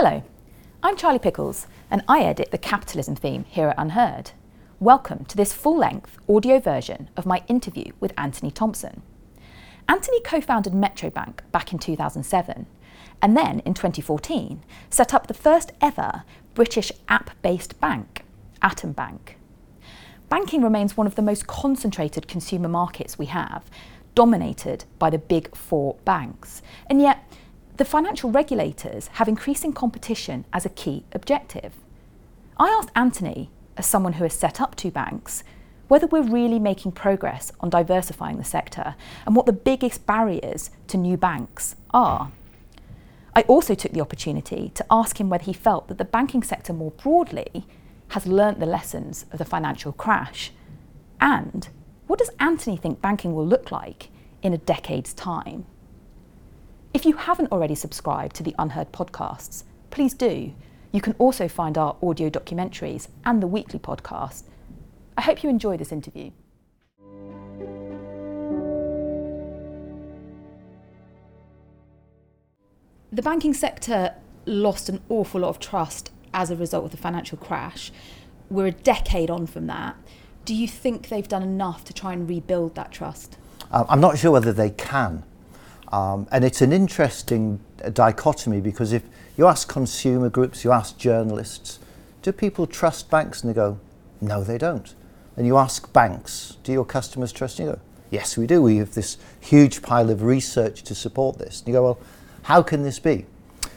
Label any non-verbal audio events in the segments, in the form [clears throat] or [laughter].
Hello, I'm Charlie Pickles, and I edit the capitalism theme here at UnHerd. Welcome to this full length audio version of my interview with Anthony Thomson. Anthony co founded Metrobank back in 2007, and then in 2014 set up the first ever British app based bank, Atom Bank. Banking remains one of the most concentrated consumer markets we have, dominated by the big four banks, and yet the financial regulators have increasing competition as a key objective. I asked Anthony, as someone who has set up two banks, whether we're really making progress on diversifying the sector and what the biggest barriers to new banks are. I also took the opportunity to ask him whether he felt that the banking sector more broadly has learnt the lessons of the financial crash and what does Anthony think banking will look like in a decade's time? If you haven't already subscribed to the UnHerd podcasts, please do. You can also find our audio documentaries and the weekly podcast. I hope you enjoy this interview. The banking sector lost an awful lot of trust as a result of the financial crash. We're a decade on from that. Do you think they've done enough to try and rebuild that trust? Um, I'm not sure whether they can. Um, and it's an interesting dichotomy because if you ask consumer groups, you ask journalists, do people trust banks? And they go, no, they don't. And you ask banks, do your customers trust you? you go, yes, we do. We have this huge pile of research to support this. And you go, well, how can this be?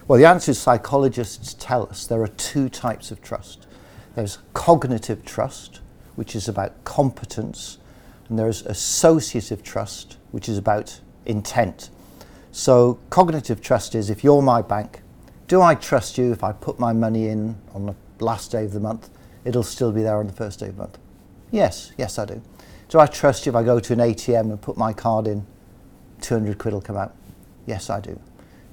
Well, the answer is psychologists tell us there are two types of trust. There's cognitive trust, which is about competence, and there's associative trust, which is about intent. So cognitive trust is if you're my bank, do I trust you if I put my money in on the last day of the month, it'll still be there on the first day of the month? Yes, yes I do. Do I trust you if I go to an ATM and put my card in, 200 quid will come out? Yes, I do.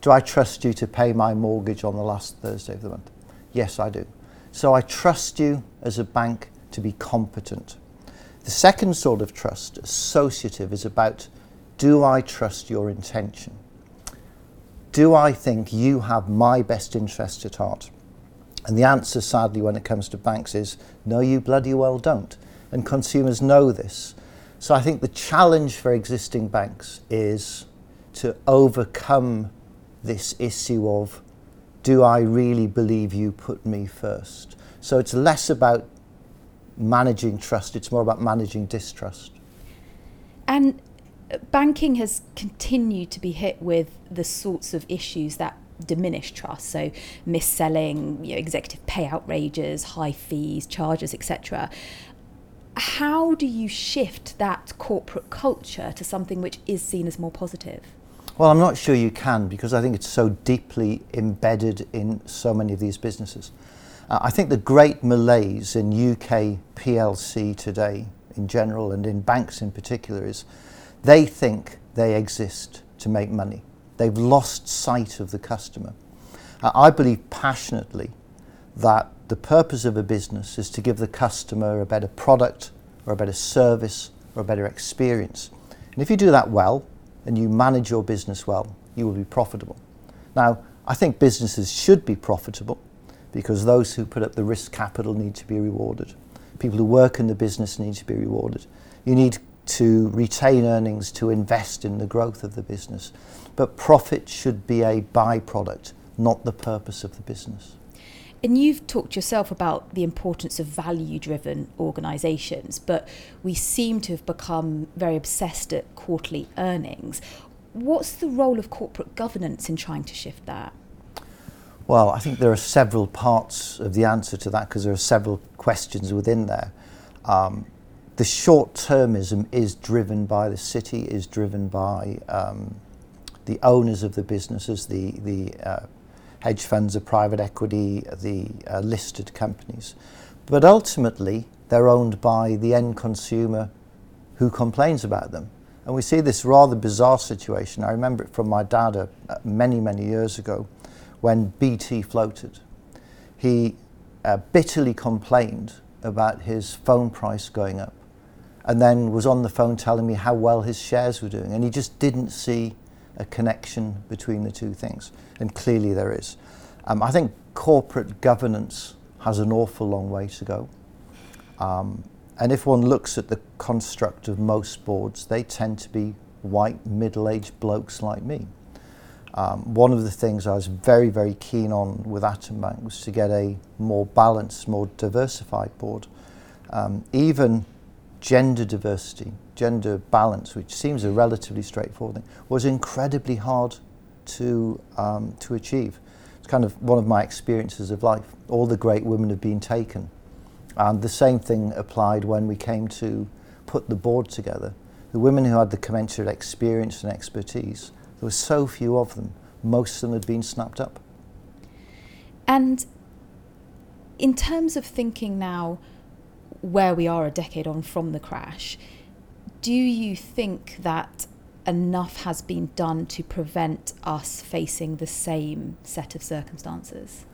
Do I trust you to pay my mortgage on the last Thursday of the month? Yes, I do. So I trust you as a bank to be competent. The second sort of trust, associative, is about do I trust your intention? Do I think you have my best interest at heart? And the answer, sadly, when it comes to banks is no, you bloody well don't. And consumers know this. So I think the challenge for existing banks is to overcome this issue of do I really believe you put me first? So it's less about managing trust, it's more about managing distrust. And banking has continued to be hit with the sorts of issues that diminish trust. So mis-selling you know, executive pay outrages high fees charges etc how do you shift that corporate culture to something which is seen as more positive? Well i'm not sure you can because i think it's so deeply embedded in so many of these businesses. Uh, i think the great malaise in uk plc today in general and in banks in particular is they think they exist to make money. They've lost sight of the customer. Uh, I believe passionately that the purpose of a business is to give the customer a better product or a better service or a better experience. And if you do that well and you manage your business well, you will be profitable. Now, I think businesses should be profitable because those who put up the risk capital need to be rewarded. People who work in the business need to be rewarded. You need to retain earnings to invest in the growth of the business. But profit should be a byproduct, not the purpose of the business. And you've talked yourself about the importance of value driven organisations, but we seem to have become very obsessed at quarterly earnings. What's the role of corporate governance in trying to shift that? Well, I think there are several parts of the answer to that because there are several questions within there. Um, the short termism is driven by the city, is driven by um, the owners of the businesses, the, the uh, hedge funds, the private equity, the uh, listed companies. But ultimately, they're owned by the end consumer who complains about them. And we see this rather bizarre situation. I remember it from my dad uh, many, many years ago when BT floated. He uh, bitterly complained about his phone price going up and then was on the phone telling me how well his shares were doing. And he just didn't see a connection between the two things. And clearly there is. Um, I think corporate governance has an awful long way to go. Um, and if one looks at the construct of most boards, they tend to be white, middle aged blokes like me. Um, one of the things I was very, very keen on with Atom Bank was to get a more balanced, more diversified board. Um, even gender diversity, gender balance, which seems a relatively straightforward thing, was incredibly hard to, um, to achieve. It's kind of one of my experiences of life. All the great women have been taken. And the same thing applied when we came to put the board together. The women who had the commensurate experience and expertise, there were so few of them. Most of them had been snapped up. And in terms of thinking now where we are a decade on from the crash, do you think that enough has been done to prevent us facing the same set of circumstances?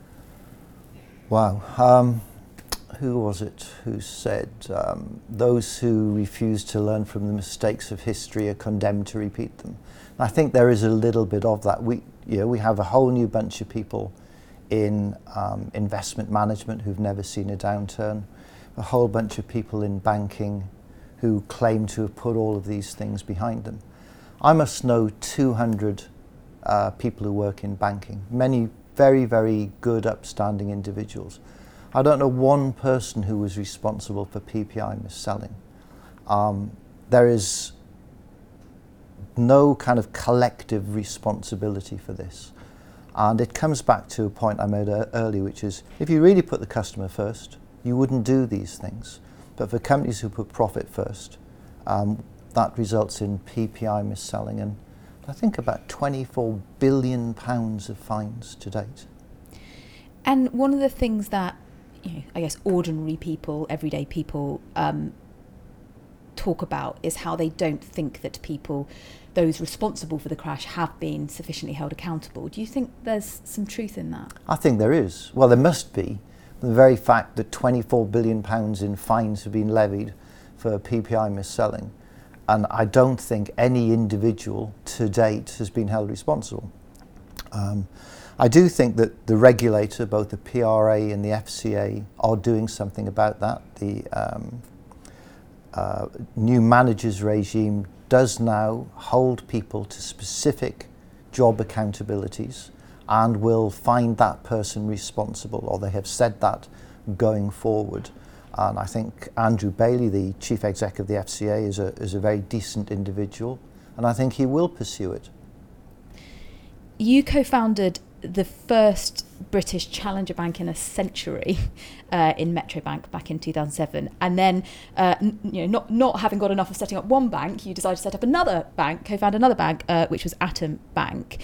Wow. Um, who was it who said, um, those who refuse to learn from the mistakes of history are condemned to repeat them? I think there is a little bit of that. We, you know, we have a whole new bunch of people in um, investment management who've never seen a downturn, a whole bunch of people in banking who claim to have put all of these things behind them. I must know 200 uh, people who work in banking, many very, very good, upstanding individuals. I don't know one person who was responsible for PPI mis-selling. Um, there is no kind of collective responsibility for this. And it comes back to a point I made uh, earlier, which is if you really put the customer first, you wouldn't do these things. But for companies who put profit first, um, that results in PPI mis-selling and I think about 24 billion pounds of fines to date. And one of the things that, you know, I guess ordinary people, everyday people, um, talk about is how they don't think that people, those responsible for the crash, have been sufficiently held accountable. Do you think there's some truth in that? I think there is. Well, there must be. The very fact that 24 billion pounds in fines have been levied for PPI mis-selling and I don't think any individual to date has been held responsible. Um, I do think that the regulator, both the PRA and the FCA, are doing something about that. The um, uh, new managers regime does now hold people to specific job accountabilities and will find that person responsible, or they have said that going forward. And I think Andrew Bailey, the chief exec of the FCA, is a, is a very decent individual, and I think he will pursue it. You co founded the first British challenger bank in a century [laughs] uh, in Metro Bank back in 2007. And then, uh, n- you know, not, not having got enough of setting up one bank, you decided to set up another bank, co found another bank, uh, which was Atom Bank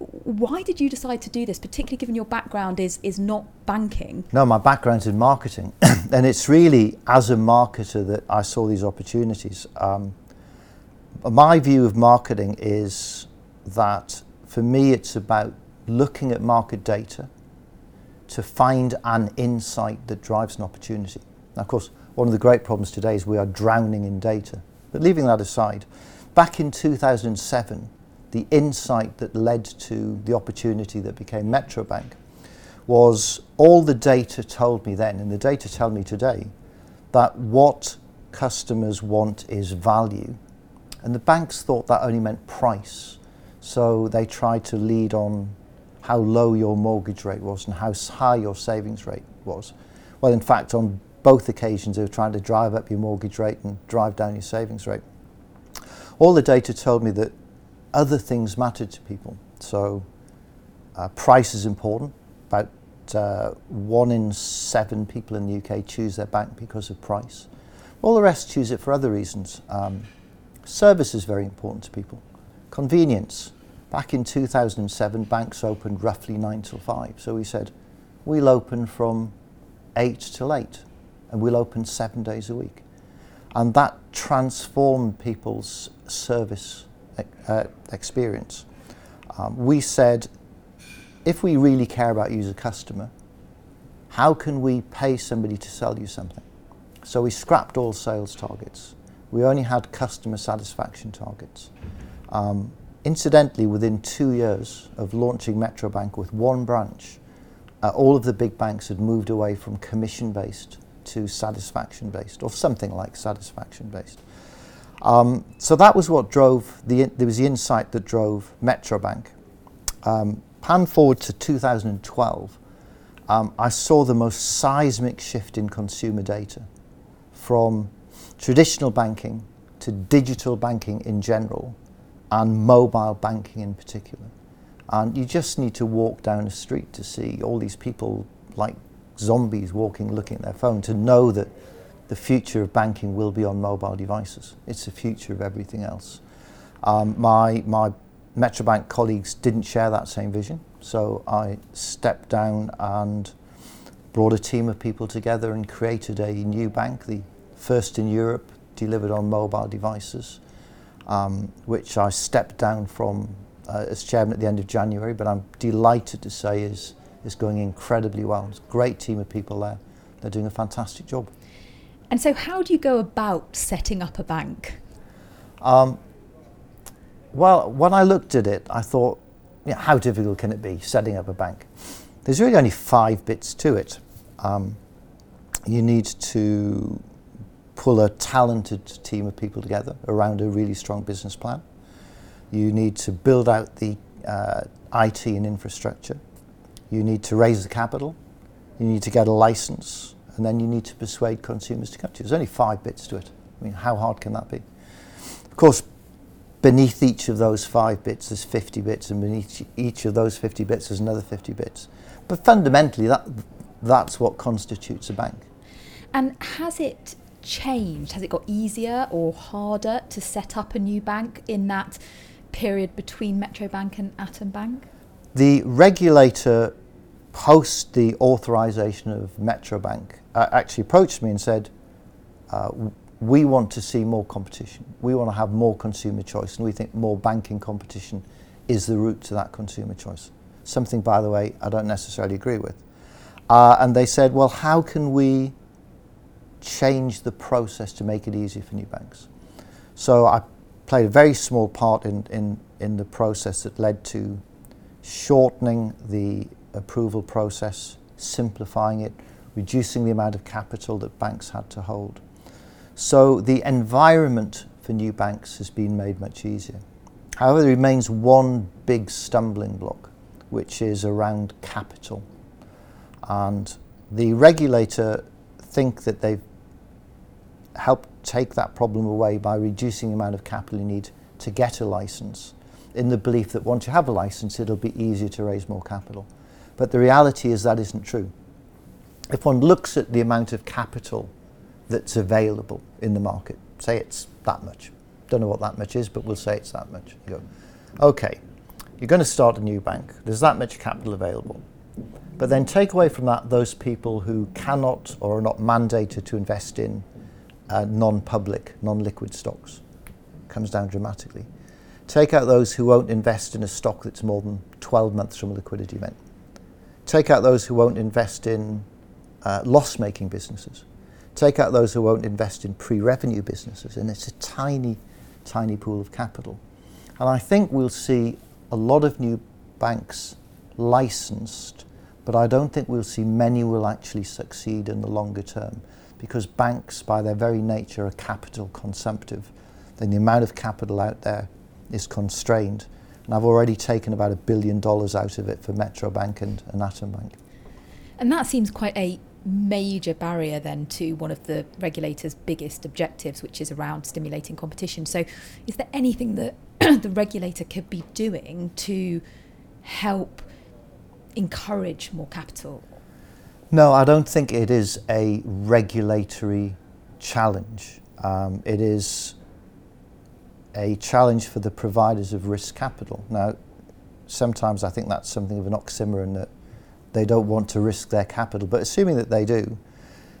why did you decide to do this, particularly given your background is, is not banking? No, my background's in marketing. [coughs] and it's really as a marketer that I saw these opportunities. Um, my view of marketing is that for me it's about looking at market data to find an insight that drives an opportunity. Now, of course, one of the great problems today is we are drowning in data. But leaving that aside, back in 2007, the insight that led to the opportunity that became Metro Bank was all the data told me then, and the data tell me today, that what customers want is value. And the banks thought that only meant price. So they tried to lead on how low your mortgage rate was and how high your savings rate was. Well, in fact, on both occasions, they were trying to drive up your mortgage rate and drive down your savings rate. All the data told me that other things matter to people. So uh, price is important. About uh, one in seven people in the UK choose their bank because of price. All the rest choose it for other reasons. Um, service is very important to people. Convenience. Back in 2007, banks opened roughly 9 till 5. So we said, we'll open from 8 till 8, and we'll open seven days a week. And that transformed people's service uh, experience. Um, we said, if we really care about you as a customer, how can we pay somebody to sell you something? So we scrapped all sales targets. We only had customer satisfaction targets. Um, incidentally, within two years of launching Metro Bank with one branch, uh, all of the big banks had moved away from commission based to satisfaction based, or something like satisfaction based. Um, so that was what drove the. There was the insight that drove Metrobank. Um, pan forward to 2012, um, I saw the most seismic shift in consumer data from traditional banking to digital banking in general and mobile banking in particular. And you just need to walk down a street to see all these people like zombies walking, looking at their phone, to know that the future of banking will be on mobile devices. It's the future of everything else. Um, my, my Metrobank colleagues didn't share that same vision, so I stepped down and brought a team of people together and created a new bank, the first in Europe, delivered on mobile devices, um, which I stepped down from uh, as chairman at the end of January, but I'm delighted to say is, is going incredibly well. It's a great team of people there. They're doing a fantastic job. And so, how do you go about setting up a bank? Um, well, when I looked at it, I thought, you know, how difficult can it be setting up a bank? There's really only five bits to it. Um, you need to pull a talented team of people together around a really strong business plan. You need to build out the uh, IT and infrastructure. You need to raise the capital. You need to get a license. And then you need to persuade consumers to come to you. There's only five bits to it. I mean, how hard can that be? Of course, beneath each of those five bits there's 50 bits, and beneath each of those 50 bits there's another 50 bits. But fundamentally, that, that's what constitutes a bank. And has it changed? Has it got easier or harder to set up a new bank in that period between Metro Bank and Atom Bank? The regulator, post the authorisation of Metro Bank, uh, actually approached me and said, uh, we want to see more competition. We want to have more consumer choice, and we think more banking competition is the route to that consumer choice. Something, by the way, I don't necessarily agree with. Uh, and they said, well, how can we change the process to make it easier for new banks? So I played a very small part in, in, in the process that led to shortening the approval process, simplifying it, reducing the amount of capital that banks had to hold. So the environment for new banks has been made much easier. However, there remains one big stumbling block, which is around capital. And the regulator think that they've helped take that problem away by reducing the amount of capital you need to get a license in the belief that once you have a license it'll be easier to raise more capital. But the reality is that isn't true. If one looks at the amount of capital that's available in the market, say it's that much. Don't know what that much is, but we'll say it's that much. You go, okay, you're going to start a new bank. There's that much capital available. But then take away from that those people who cannot or are not mandated to invest in uh, non-public, non-liquid stocks. Comes down dramatically. Take out those who won't invest in a stock that's more than 12 months from a liquidity event. Take out those who won't invest in uh, loss-making businesses. Take out those who won't invest in pre-revenue businesses, and it's a tiny, tiny pool of capital. And I think we'll see a lot of new banks licensed, but I don't think we'll see many will actually succeed in the longer term because banks, by their very nature, are capital consumptive. Then the amount of capital out there is constrained. And I've already taken about a billion dollars out of it for Metro Bank and, and Atom Bank. And that seems quite a major barrier then to one of the regulator's biggest objectives, which is around stimulating competition. So, is there anything that [clears throat] the regulator could be doing to help encourage more capital no, I don't think it is a regulatory challenge. Um, it is a challenge for the providers of risk capital. Now, sometimes I think that's something of an oxymoron that they don't want to risk their capital, but assuming that they do,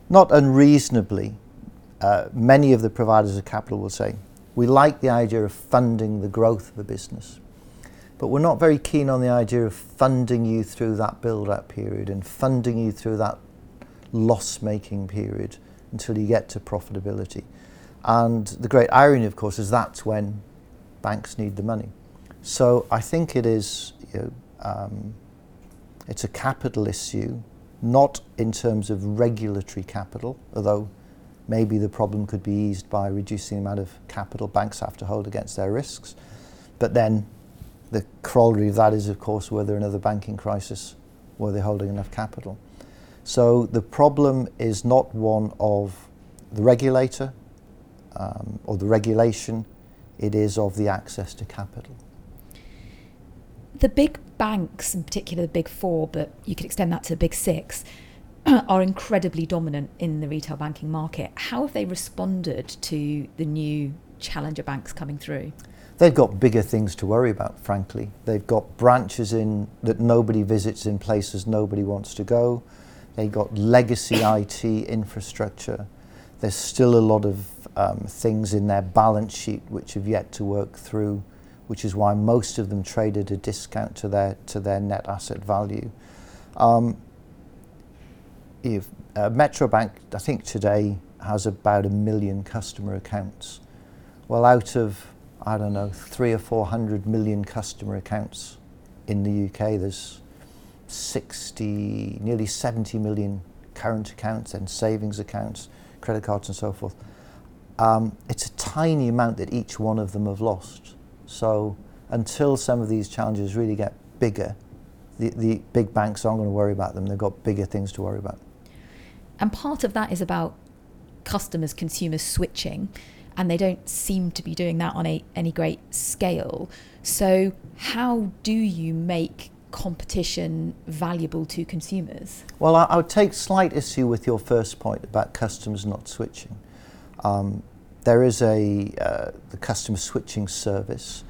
not unreasonably, uh, many of the providers of capital will say, we like the idea of funding the growth of a business. But we're not very keen on the idea of funding you through that build up period and funding you through that loss making period until you get to profitability. And the great irony, of course, is that's when banks need the money. So I think it is, you know, um, It's a capital issue, not in terms of regulatory capital, although maybe the problem could be eased by reducing the amount of capital banks have to hold against their risks. But then the corollary of that is, of course, whether another banking crisis, were they holding enough capital? So the problem is not one of the regulator um, or the regulation, it is of the access to capital. The big banks, in particular the big four, but you could extend that to the big six, [clears throat] are incredibly dominant in the retail banking market. How have they responded to the new challenger banks coming through? They've got bigger things to worry about, frankly. They've got branches in that nobody visits in places nobody wants to go. They've got legacy [coughs] IT infrastructure. There's still a lot of um, things in their balance sheet which have yet to work through, which is why most of them trade at a discount to their to their net asset value. Um, if uh, Metro Bank, I think today has about a million customer accounts. Well, out of I don't know three or four hundred million customer accounts in the UK, there's 60, nearly 70 million current accounts and savings accounts, credit cards and so forth. Um, it's a tiny amount that each one of them have lost. So until some of these challenges really get bigger, the, the big banks aren't going to worry about them. They've got bigger things to worry about. And part of that is about customers, consumers switching, and they don't seem to be doing that on a, any great scale. So, how do you make competition valuable to consumers? Well, I, I would take slight issue with your first point about customers not switching. Um, there is a uh, the customer switching service,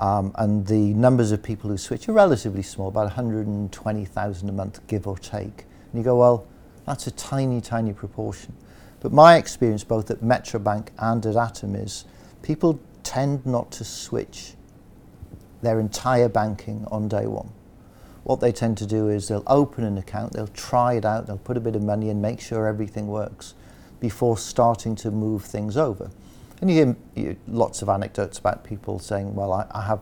um, and the numbers of people who switch are relatively small, about 120,000 a month, give or take. And you go, well, that's a tiny, tiny proportion. But my experience, both at Metrobank and at Atom, is people tend not to switch their entire banking on day one what they tend to do is they'll open an account, they'll try it out, they'll put a bit of money in, make sure everything works before starting to move things over. And you hear, you lots of anecdotes about people saying, well, I, I have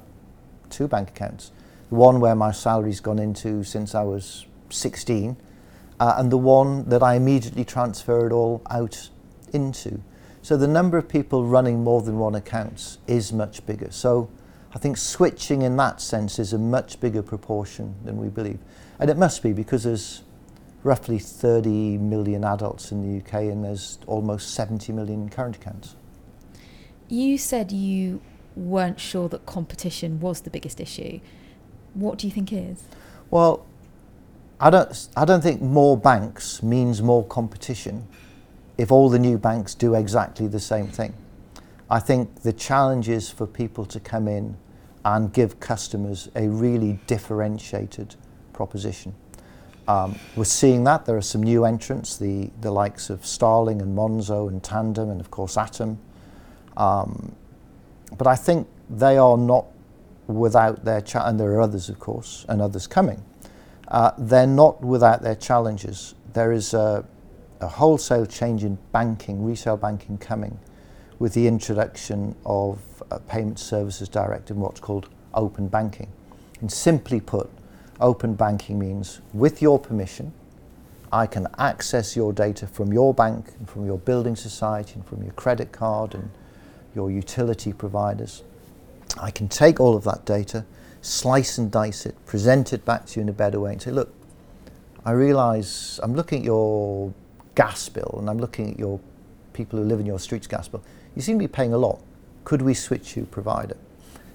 two bank accounts. One where my salary's gone into since I was 16, uh, and the one that I immediately transferred all out into. So the number of people running more than one accounts is much bigger. So I think switching in that sense is a much bigger proportion than we believe. And it must be because there's roughly 30 million adults in the UK and there's almost 70 million current accounts. You said you weren't sure that competition was the biggest issue. What do you think is? Well, I don't, I don't think more banks means more competition if all the new banks do exactly the same thing. I think the challenge is for people to come in and give customers a really differentiated proposition. Um, we're seeing that. There are some new entrants, the, the likes of Starling and Monzo and Tandem and, of course, Atom. Um, but I think they are not without their cha- and there are others, of course, and others coming. Uh, they're not without their challenges. There is a, a wholesale change in banking, retail banking coming with the introduction of a Payment Services Directive and what's called open banking. And simply put, open banking means with your permission, I can access your data from your bank and from your building society and from your credit card and your utility providers. I can take all of that data, slice and dice it, present it back to you in a better way and say, look, I realize I'm looking at your gas bill and I'm looking at your people who live in your street's gas bill you seem to be paying a lot. Could we switch you provider?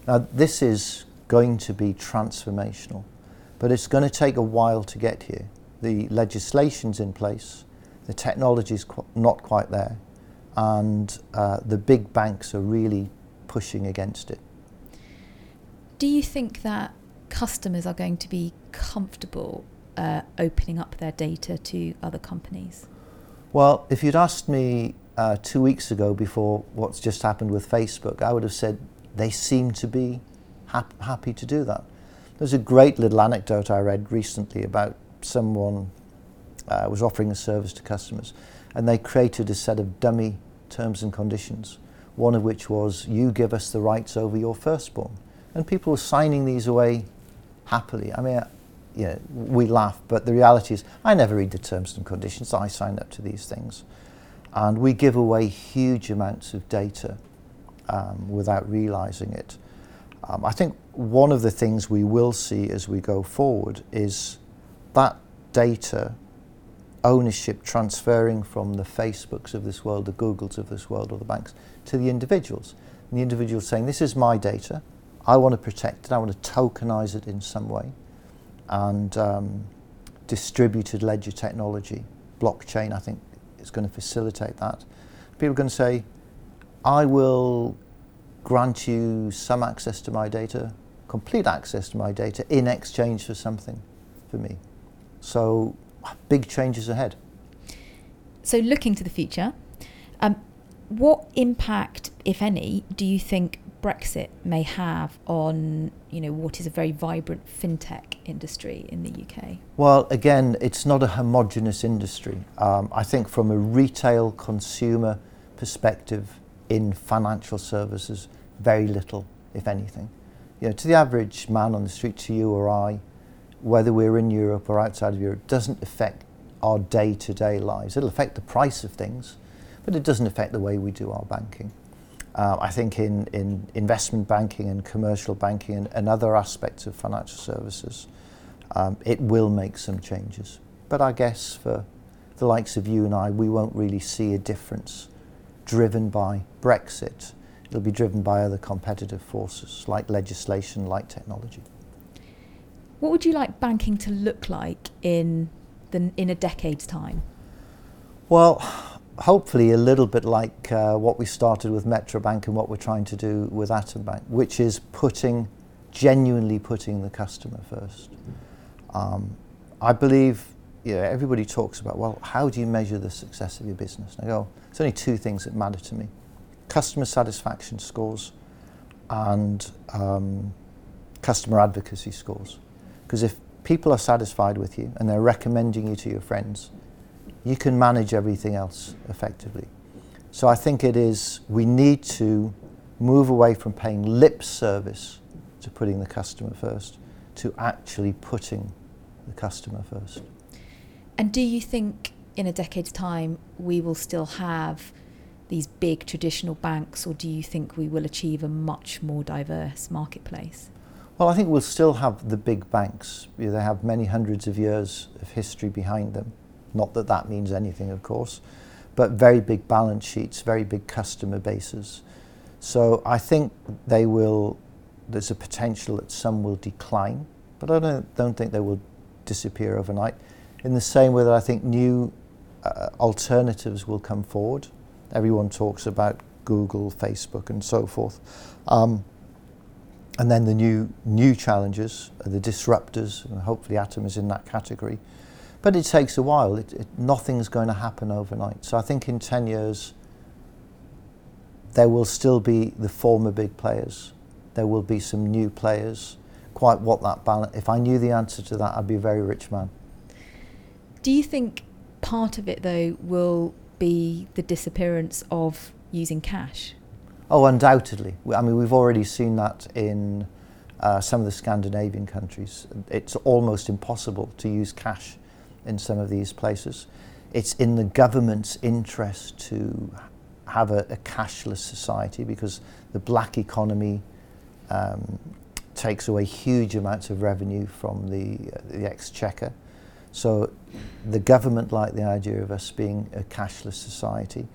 Now, this is going to be transformational, but it's going to take a while to get here. The legislation's in place, the technology's qu- not quite there, and uh, the big banks are really pushing against it. Do you think that customers are going to be comfortable uh, opening up their data to other companies? Well, if you'd asked me uh, two weeks ago before what's just happened with Facebook, I would have said they seem to be hap- happy to do that. There's a great little anecdote I read recently about someone uh, was offering a service to customers and they created a set of dummy terms and conditions, one of which was you give us the rights over your firstborn. And people were signing these away happily. I mean, you know, we laugh, but the reality is, I never read the terms and conditions. I sign up to these things, and we give away huge amounts of data um, without realizing it. Um, I think one of the things we will see as we go forward is that data ownership transferring from the Facebooks of this world, the Googles of this world, or the banks to the individuals. And the individual saying, This is my data, I want to protect it, I want to tokenize it in some way. And um, distributed ledger technology, blockchain, I think, is going to facilitate that. People are going to say, I will grant you some access to my data, complete access to my data in exchange for something for me. So big changes ahead. So, looking to the future, um, what impact, if any, do you think Brexit may have on you know what is a very vibrant fintech industry in the UK? Well, again, it's not a homogenous industry. Um, I think from a retail consumer perspective in financial services, very little, if anything. You know, to the average man on the street, to you or I, whether we're in Europe or outside of Europe, doesn't affect our day to day lives. It'll affect the price of things, but it doesn't affect the way we do our banking. Uh, I think in, in investment banking and commercial banking and, and other aspects of financial services, um, it will make some changes. But I guess for the likes of you and I, we won't really see a difference driven by Brexit. It'll be driven by other competitive forces like legislation, like technology. What would you like banking to look like in the, in a decade's time? Well, hopefully a little bit like uh, what we started with Metro Bank and what we're trying to do with Atom Bank, which is putting, genuinely putting the customer first. Um, I believe you know, everybody talks about, well, how do you measure the success of your business? And I go, there's only two things that matter to me customer satisfaction scores and um, customer advocacy scores. Because if people are satisfied with you and they're recommending you to your friends, you can manage everything else effectively. So I think it is, we need to move away from paying lip service to putting the customer first to actually putting the customer first. And do you think in a decade's time we will still have these big traditional banks, or do you think we will achieve a much more diverse marketplace? Well, I think we'll still have the big banks. You know, they have many hundreds of years of history behind them. Not that that means anything, of course, but very big balance sheets, very big customer bases. So I think they will, there's a potential that some will decline, but I don't, don't think they will disappear overnight. In the same way that I think new uh, alternatives will come forward. Everyone talks about Google, Facebook, and so forth. Um, and then the new new challenges, the disruptors, and hopefully Atom is in that category. But it takes a while. It, it, nothing's going to happen overnight. So I think in 10 years, there will still be the former big players. There will be some new players. Quite what that balance, if I knew the answer to that, I'd be a very rich man. Do you think part of it, though, will be the disappearance of using cash? Oh, undoubtedly. I mean, we've already seen that in uh, some of the Scandinavian countries. It's almost impossible to use cash in some of these places. It's in the government's interest to have a, a cashless society because the black economy um, takes away huge amounts of revenue from the, uh, the exchequer. So the government liked the idea of us being a cashless society.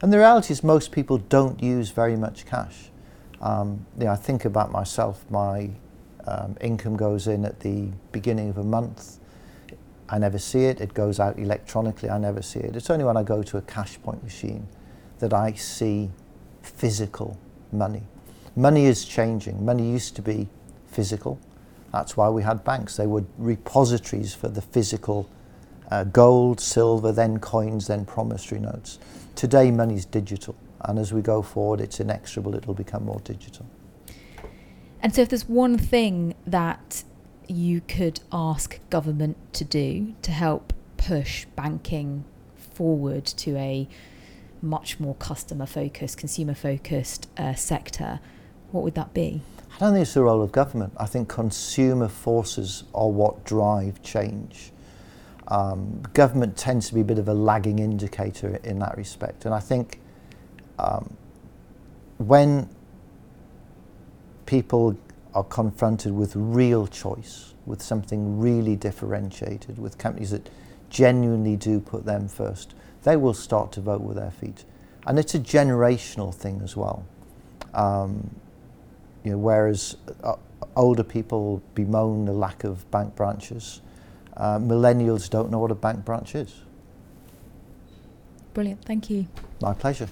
And the reality is most people don't use very much cash. Um, you know, I think about myself, my um, income goes in at the beginning of a month. I never see it. It goes out electronically. I never see it. It's only when I go to a cash point machine that I see physical money. Money is changing. Money used to be physical. That's why we had banks. They were repositories for the physical uh, gold, silver, then coins, then promissory notes. Today, money's digital, and as we go forward, it's inexorable, it'll become more digital. And so, if there's one thing that you could ask government to do to help push banking forward to a much more customer focused, consumer focused uh, sector, what would that be? I don't think it's the role of government. I think consumer forces are what drive change. Um, government tends to be a bit of a lagging indicator in that respect. And I think um, when people are confronted with real choice, with something really differentiated, with companies that genuinely do put them first, they will start to vote with their feet. And it's a generational thing as well. Um, you know, whereas uh, older people bemoan the lack of bank branches, uh, millennials don't know what a bank branch is. Brilliant, thank you. My pleasure.